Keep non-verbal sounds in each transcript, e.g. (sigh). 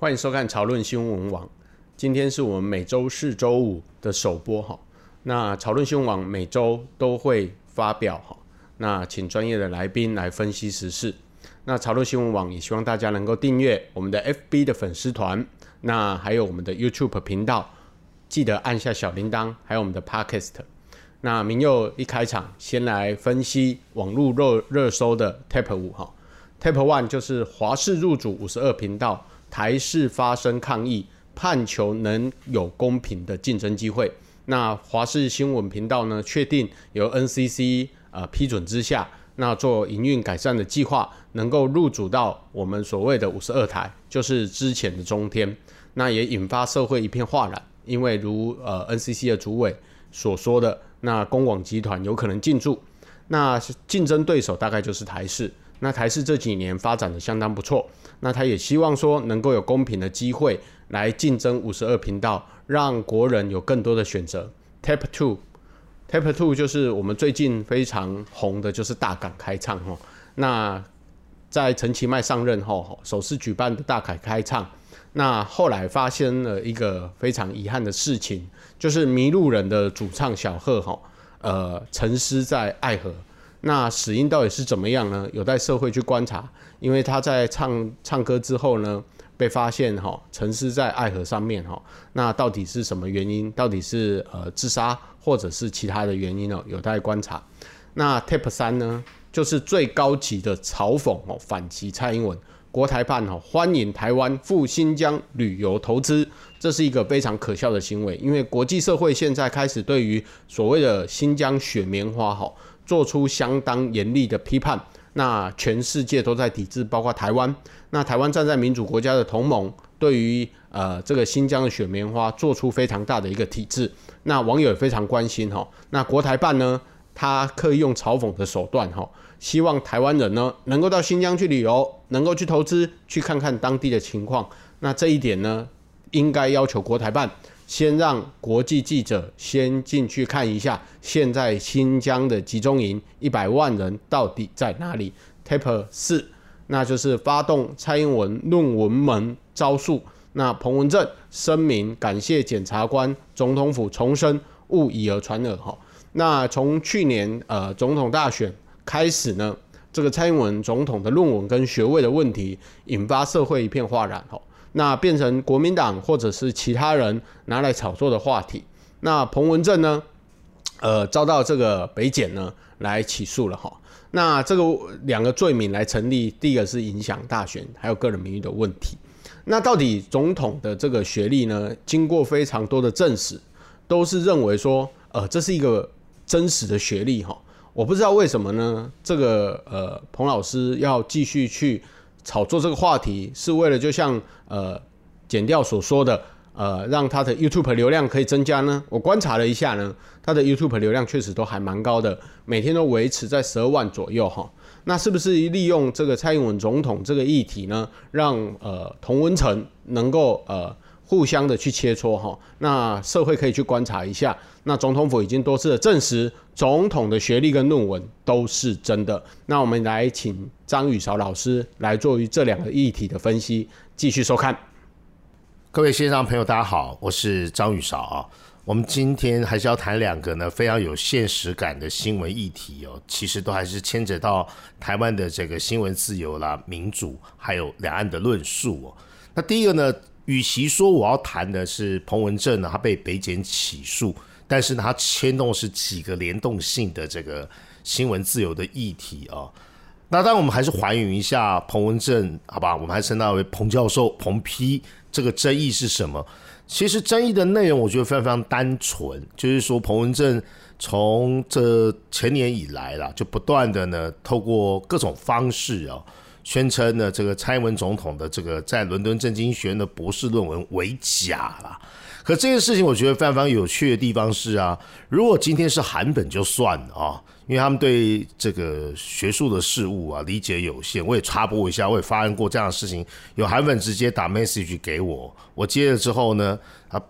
欢迎收看潮论新闻网。今天是我们每周四、周五的首播哈。那潮论新闻网每周都会发表哈，那请专业的来宾来分析时事。那潮论新闻网也希望大家能够订阅我们的 FB 的粉丝团，那还有我们的 YouTube 频道，记得按下小铃铛，还有我们的 Podcast。那明佑一开场先来分析网络热热搜的 Tap 五哈，Top One 就是华视入主五十二频道。台视发声抗议，盼求能有公平的竞争机会。那华视新闻频道呢，确定由 NCC 呃批准之下，那做营运改善的计划，能够入主到我们所谓的五十二台，就是之前的中天。那也引发社会一片哗然，因为如呃 NCC 的主委所说的，那公广集团有可能进驻，那竞争对手大概就是台视。那台视这几年发展的相当不错，那他也希望说能够有公平的机会来竞争五十二频道，让国人有更多的选择。Tap Two，Tap Two 就是我们最近非常红的，就是大港开唱哦。那在陈其迈上任后，首次举办的大凯开唱，那后来发生了一个非常遗憾的事情，就是迷路人的主唱小贺哈，呃，沉尸在爱河。那死因到底是怎么样呢？有待社会去观察，因为他在唱唱歌之后呢，被发现哈沉尸在爱河上面哈。那到底是什么原因？到底是呃自杀或者是其他的原因呢？有待观察。那 Top 三呢，就是最高级的嘲讽哦，反击蔡英文。国台办哦欢迎台湾赴新疆旅游投资，这是一个非常可笑的行为，因为国际社会现在开始对于所谓的新疆雪棉花哈。做出相当严厉的批判，那全世界都在抵制，包括台湾。那台湾站在民主国家的同盟，对于呃这个新疆的雪棉花做出非常大的一个抵制。那网友也非常关心哈。那国台办呢，他刻意用嘲讽的手段哈，希望台湾人呢能够到新疆去旅游，能够去投资，去看看当地的情况。那这一点呢，应该要求国台办。先让国际记者先进去看一下，现在新疆的集中营一百万人到底在哪里？Taper 四，那就是发动蔡英文论文门招数。那彭文正声明感谢检察官，总统府重申勿以讹传讹。哈，那从去年呃总统大选开始呢，这个蔡英文总统的论文跟学位的问题，引发社会一片哗然。哈。那变成国民党或者是其他人拿来炒作的话题。那彭文正呢，呃，遭到这个北检呢来起诉了哈。那这个两个罪名来成立，第一个是影响大选，还有个人名誉的问题。那到底总统的这个学历呢，经过非常多的证实，都是认为说，呃，这是一个真实的学历哈。我不知道为什么呢？这个呃，彭老师要继续去。炒作这个话题是为了，就像呃剪掉所说的，呃让他的 YouTube 流量可以增加呢？我观察了一下呢，他的 YouTube 流量确实都还蛮高的，每天都维持在十二万左右哈。那是不是利用这个蔡英文总统这个议题呢，让呃童文成能够呃？互相的去切磋哈，那社会可以去观察一下。那总统府已经多次的证实，总统的学历跟论文都是真的。那我们来请张宇韶老师来做于这两个议题的分析，继续收看。各位线上朋友，大家好，我是张宇韶啊。我们今天还是要谈两个呢非常有现实感的新闻议题哦，其实都还是牵扯到台湾的这个新闻自由啦、民主，还有两岸的论述哦。那第一个呢？与其说我要谈的是彭文正呢，他被北检起诉，但是呢，他牵动是几个联动性的这个新闻自由的议题啊。那当然，我们还是还原一下彭文正，好吧？我们还称他为彭教授、彭批，这个争议是什么？其实争议的内容，我觉得非常非常单纯，就是说彭文正从这前年以来啦，就不断的呢，透过各种方式啊。宣称呢，这个蔡英文总统的这个在伦敦政经学院的博士论文为假了。可这件事情，我觉得非常有趣的地方是啊，如果今天是韩本就算了啊，因为他们对这个学术的事物啊理解有限。我也插播一下，我也发生过这样的事情，有韩本直接打 message 给我，我接了之后呢，他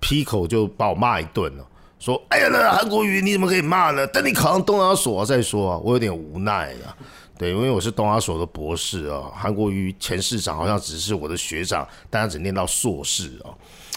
劈口就把我骂一顿了，说：“哎呀，那韩国瑜你怎么可以骂呢？等你考上东亚所再说啊。”我有点无奈了。对，因为我是东亚所的博士哦，韩国瑜前市长好像只是我的学长，但他只念到硕士哦。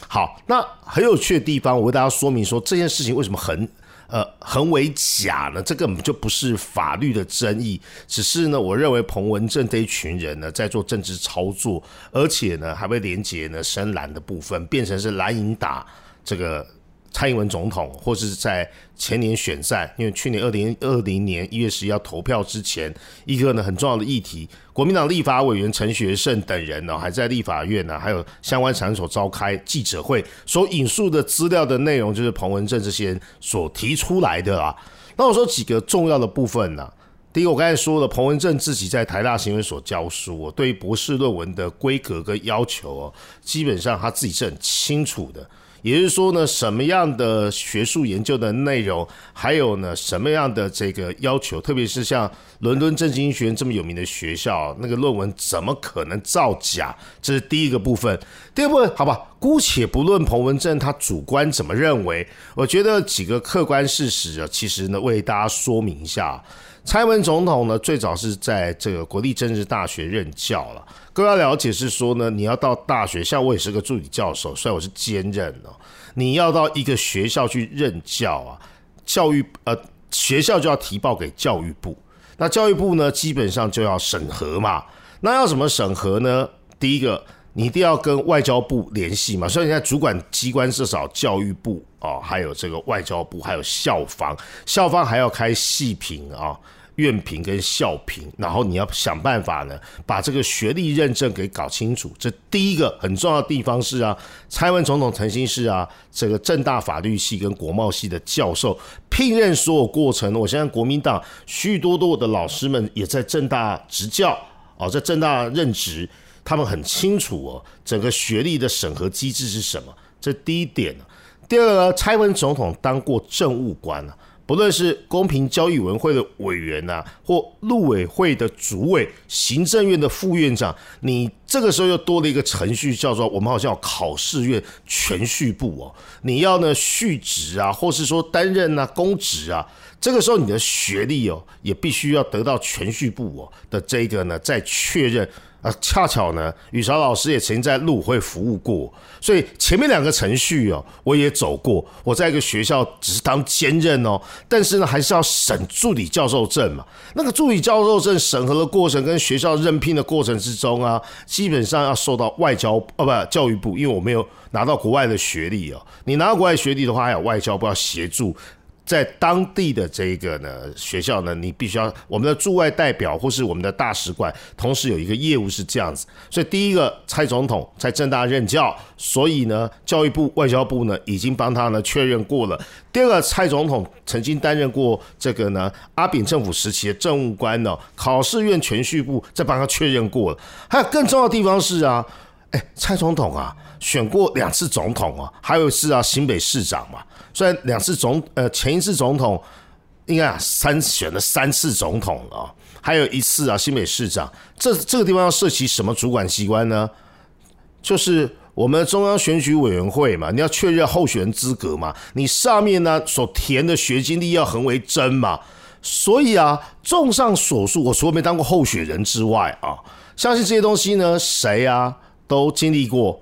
好，那很有趣的地方，我为大家说明说这件事情为什么很呃很为假呢？这根本就不是法律的争议，只是呢，我认为彭文正这一群人呢在做政治操作，而且呢还被连接呢深蓝的部分变成是蓝营打这个。蔡英文总统，或是在前年选战，因为去年二零二零年一月十一要投票之前，一个呢很重要的议题，国民党立法委员陈学圣等人呢，还在立法院呢，还有相关场所召开记者会，所引述的资料的内容，就是彭文正这些人所提出来的啊。那我说几个重要的部分呢，第一个我刚才说了，彭文正自己在台大新闻所教书，对于博士论文的规格跟要求哦，基本上他自己是很清楚的。也就是说呢，什么样的学术研究的内容，还有呢，什么样的这个要求，特别是像伦敦政经学院这么有名的学校，那个论文怎么可能造假？这是第一个部分。第二部分，好吧，姑且不论彭文正他主观怎么认为，我觉得几个客观事实啊，其实呢，为大家说明一下。蔡英文总统呢，最早是在这个国立政治大学任教了。各位要了解是说呢，你要到大学，像我也是个助理教授，虽然我是兼任哦，你要到一个学校去任教啊，教育呃学校就要提报给教育部，那教育部呢，基本上就要审核嘛。那要怎么审核呢？第一个，你一定要跟外交部联系嘛，所以现在主管机关至少教育部。哦，还有这个外交部，还有校方，校方还要开系评啊、院评跟校评，然后你要想办法呢，把这个学历认证给搞清楚。这第一个很重要的地方是啊，蔡文总统曾经是啊，这个政大法律系跟国贸系的教授，聘任所有过程，我相信国民党许许多多的老师们也在政大执教哦，在政大任职，他们很清楚哦，整个学历的审核机制是什么。这第一点。第二呢，蔡文总统当过政务官啊，不论是公平交易委员会的委员呐、或陆委会的主委、行政院的副院长，你这个时候又多了一个程序，叫做我们好像有考试院銓叙部哦，你要呢续职啊，或是说担任啊公职啊，这个时候你的学历哦，也必须要得到銓叙部哦的这个呢再确认。啊，恰巧呢，宇韶老师也曾经在陆会服务过，所以前面两个程序哦，我也走过。我在一个学校只是当兼任哦，但是呢，还是要审助理教授证嘛。那个助理教授证审核的过程跟学校任聘的过程之中啊，基本上要受到外交哦，不，教育部，因为我没有拿到国外的学历哦。你拿到国外学历的话，还有外交部要协助。在当地的这个呢学校呢，你必须要我们的驻外代表或是我们的大使馆，同时有一个业务是这样子。所以第一个，蔡总统在政大任教，所以呢，教育部、外交部呢已经帮他呢确认过了。第二个，蔡总统曾经担任过这个呢阿扁政府时期的政务官呢，考试院銓叙部再帮他确认过了。还有更重要的地方是啊，哎，蔡总统啊选过两次总统啊，还有一次啊新北市长嘛。虽然两次总呃前一次总统应该啊三选了三次总统啊，还有一次啊新北市长，这这个地方要涉及什么主管机关呢？就是我们中央选举委员会嘛，你要确认候选人资格嘛，你上面呢所填的学经历要恒为真嘛。所以啊，综上所述，我除了没当过候选人之外啊，相信这些东西呢，谁啊都经历过。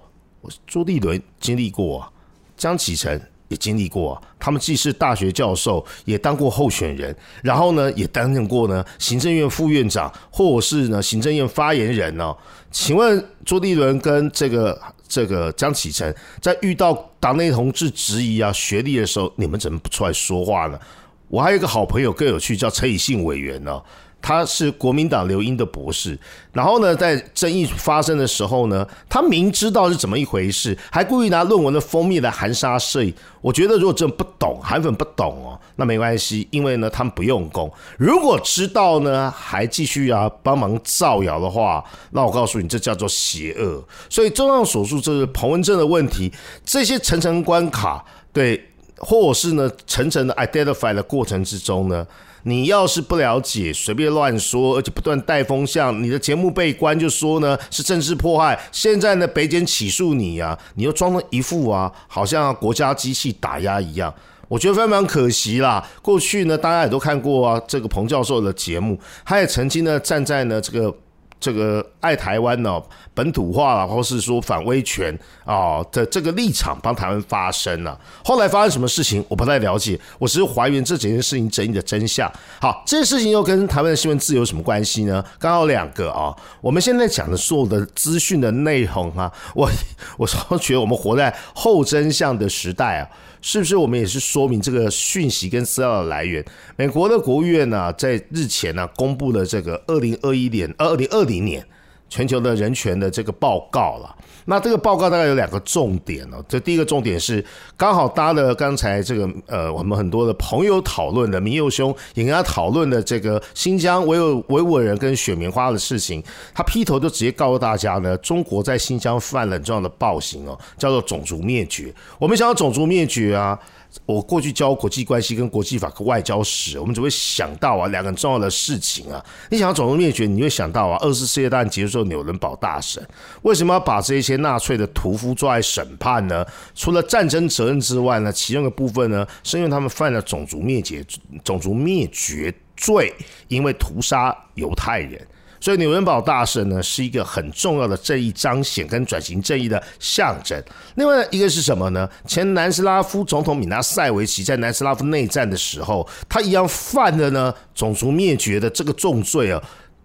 朱立伦经历过啊，江启臣。也经历过啊，他们既是大学教授，也当过候选人，然后呢，也担任过呢行政院副院长，或者是呢行政院发言人呢、哦。请问朱立伦跟这个这个江启臣，在遇到党内同志质疑啊学历的时候，你们怎么不出来说话呢？我还有一个好朋友更有趣，叫陈以信委员呢、哦。他是国民党留英的博士，然后呢，在争议发生的时候呢，他明知道是怎么一回事，还故意拿论文的封面来含沙射影。我觉得如果真的不懂，韩粉不懂哦，那没关系，因为呢，他们不用功。如果知道呢，还继续啊帮忙造谣的话，那我告诉你，这叫做邪恶。所以综上所述，这是彭文正的问题，这些层层关卡，对，或是呢层层的 identify 的过程之中呢。你要是不了解，随便乱说，而且不断带风向，你的节目被关就说呢是政治迫害。现在呢北检起诉你呀、啊，你又装了一副啊，好像国家机器打压一样。我觉得非常可惜啦。过去呢，大家也都看过啊，这个彭教授的节目，他也曾经呢站在呢这个。这个爱台湾呢，本土化了，或是说反威权啊的这个立场帮台湾发声了。后来发生什么事情，我不太了解。我只是还原这几件事情争议的真相。好，这件事情又跟台湾的新闻自由有什么关系呢？刚好两个啊。我们现在讲的所有的资讯的内容啊，我 (laughs) 我常觉得我们活在后真相的时代啊。是不是我们也是说明这个讯息跟资料的来源？美国的国务院呢，在日前呢，公布了这个二零二一年、二零二零年全球的人权的这个报告了。那这个报告大概有两个重点哦，这第一个重点是刚好搭了刚才这个呃，我们很多的朋友讨论的，铭祐兄也跟他讨论的这个新疆维吾维吾尔人跟雪棉花的事情，他劈头就直接告诉大家呢，中国在新疆犯了这样的暴行哦，叫做种族灭绝。我们想要种族灭绝啊。我过去教国际关系跟国际法和外交史，我们只会想到啊两个很重要的事情啊。你想要种族灭绝，你会想到啊二次世界大战结束后，纽伦堡大审为什么要把这些纳粹的屠夫抓来审判呢？除了战争责任之外呢，其中的部分呢，是因为他们犯了种族灭绝、种族灭绝罪，因为屠杀犹太人。所以纽伦堡大审呢，是一个很重要的正义彰显跟转型正义的象征。另外一个是什么呢？前南斯拉夫总统米纳塞维奇在南斯拉夫内战的时候，他一样犯了呢种族灭绝的这个重罪啊，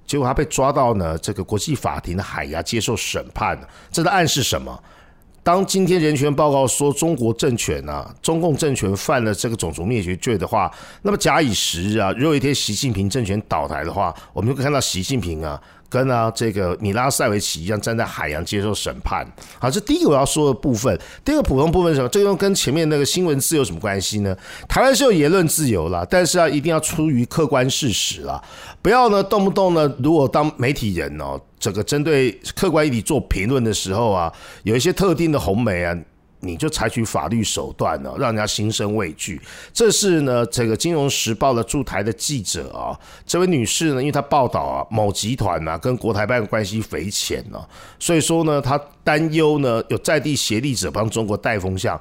结果他被抓到呢这个国际法庭的海牙接受审判。这在暗示什么？当今天人权报告说中国政权啊，中共政权犯了这个种族灭绝罪的话，那么假以时日啊，如果一天习近平政权倒台的话，我们就会看到习近平啊。跟啊这个米拉塞维奇一样站在海洋接受审判。好，这第一个我要说的部分。第二个普通部分是什么？这个跟前面那个新闻自由什么关系呢？台湾是有言论自由啦，但是啊一定要出于客观事实啦，不要呢动不动呢，如果当媒体人哦，这个针对客观议题做评论的时候啊，有一些特定的红媒啊。你就采取法律手段呢，让人家心生畏惧。这是呢，这个《金融时报》的驻台的记者啊，这位女士呢，因为她报道啊，某集团啊跟国台办关系匪浅呢，所以说呢，她担忧呢有在地协力者帮中国带风向，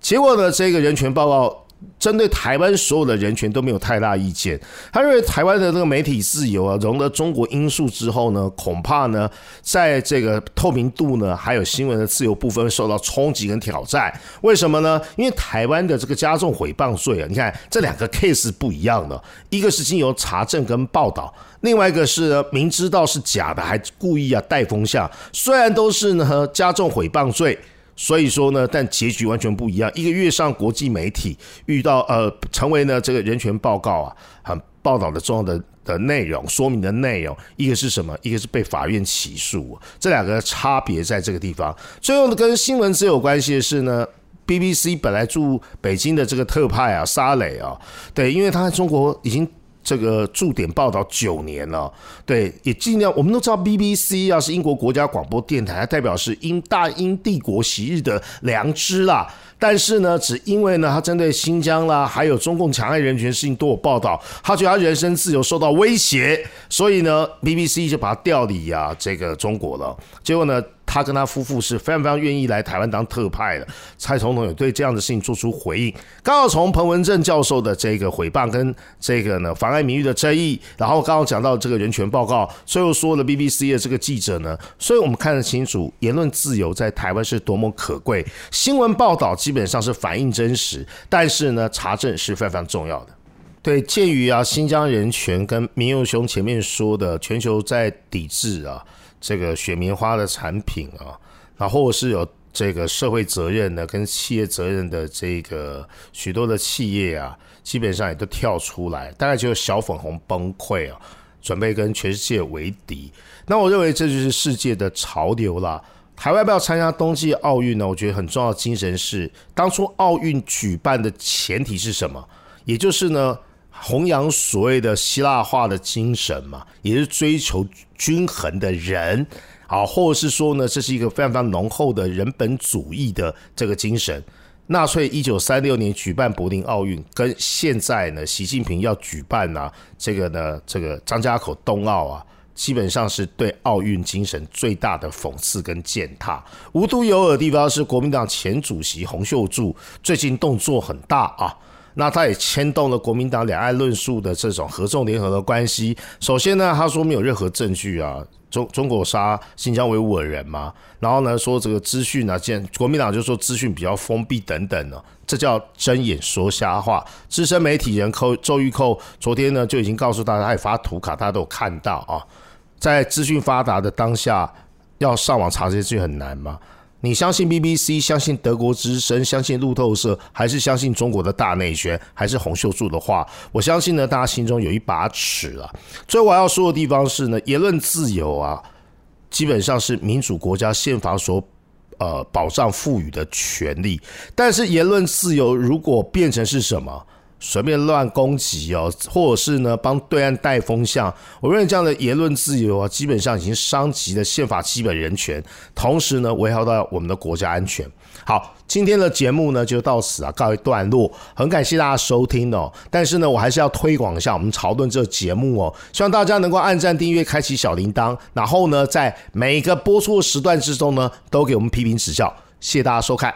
结果呢，这个人权报告。针对台湾所有的人权都没有太大意见。他认为台湾的这个媒体自由啊，融了中国因素之后呢，恐怕呢，在这个透明度呢，还有新闻的自由部分受到冲击跟挑战。为什么呢？因为台湾的这个加重诽谤罪啊，你看这两个 case 不一样的，一个是经由查证跟报道，另外一个是，明知道是假的还故意啊带风向。虽然都是呢加重诽谤罪。所以说呢，但结局完全不一样。一个月上国际媒体，遇到呃，成为呢这个人权报告啊，很报道的重要的的内容，说明的内容。一个是什么？一个是被法院起诉。这两个差别在这个地方。最后呢，跟新闻只有关系的是呢，BBC 本来驻北京的这个特派啊，沙磊啊，对，因为他在中国已经。这个驻点报道九年了，对，也尽量。我们都知道 BBC 啊是英国国家广播电台，代表是英大英帝国昔日的良知啦。但是呢，只因为呢，他针对新疆啦，还有中共强害人权事情都有报道，他觉得他人身自由受到威胁，所以呢，BBC 就把他调离呀、啊，这个中国了。结果呢，他跟他夫妇是非常非常愿意来台湾当特派的。蔡总统也对这样的事情做出回应。刚好从彭文正教授的这个诽谤跟这个呢妨碍名誉的争议，然后刚好讲到这个人权报告，最后说了 BBC 的这个记者呢，所以我们看得清楚，言论自由在台湾是多么可贵，新闻报道基基本上是反映真实，但是呢，查证是非常重要的。对，鉴于啊，新疆人权跟铭祐兄前面说的，全球在抵制啊这个雪棉花的产品啊，然后是有这个社会责任的跟企业责任的这个许多的企业啊，基本上也都跳出来，大概就是小粉红崩溃啊，准备跟全世界为敌。那我认为这就是世界的潮流了。台湾要不要参加冬季奥运呢？我觉得很重要的精神是，当初奥运举办的前提是什么？也就是呢，弘扬所谓的希腊化的精神嘛，也是追求均衡的人啊，或者是说呢，这是一个非常非常浓厚的人本主义的这个精神。纳粹一九三六年举办柏林奥运，跟现在呢，习近平要举办呢、啊，这个呢，这个张家口冬奥啊。基本上是对奥运精神最大的讽刺跟践踏。无独有偶的地方是，国民党前主席洪秀柱最近动作很大啊。那他也牵动了国民党两岸论述的这种合纵联合的关系。首先呢，他说没有任何证据啊，中中国杀新疆维吾尔人嘛。然后呢，说这个资讯啊，现国民党就说资讯比较封闭等等呢，这叫睁眼说瞎话。资深媒体人寇周玉蔻昨天呢就已经告诉大家，他也发图卡，大家都有看到啊，在资讯发达的当下，要上网查这些资讯很难吗？你相信 BBC，相信德国之声，相信路透社，还是相信中国的大内宣，还是洪秀柱的话？我相信呢，大家心中有一把尺啊。最后我要说的地方是呢，言论自由啊，基本上是民主国家宪法所呃保障赋予的权利。但是言论自由如果变成是什么？随便乱攻击哦，或者是呢帮对岸带风向，我认为这样的言论自由啊，基本上已经伤及了宪法基本人权，同时呢危害到我们的国家安全。好，今天的节目呢就到此啊告一段落，很感谢大家收听哦。但是呢，我还是要推广一下我们潮论这个节目哦，希望大家能够按赞、订阅、开启小铃铛，然后呢在每一个播出的时段之中呢都给我们批评指教，谢谢大家收看。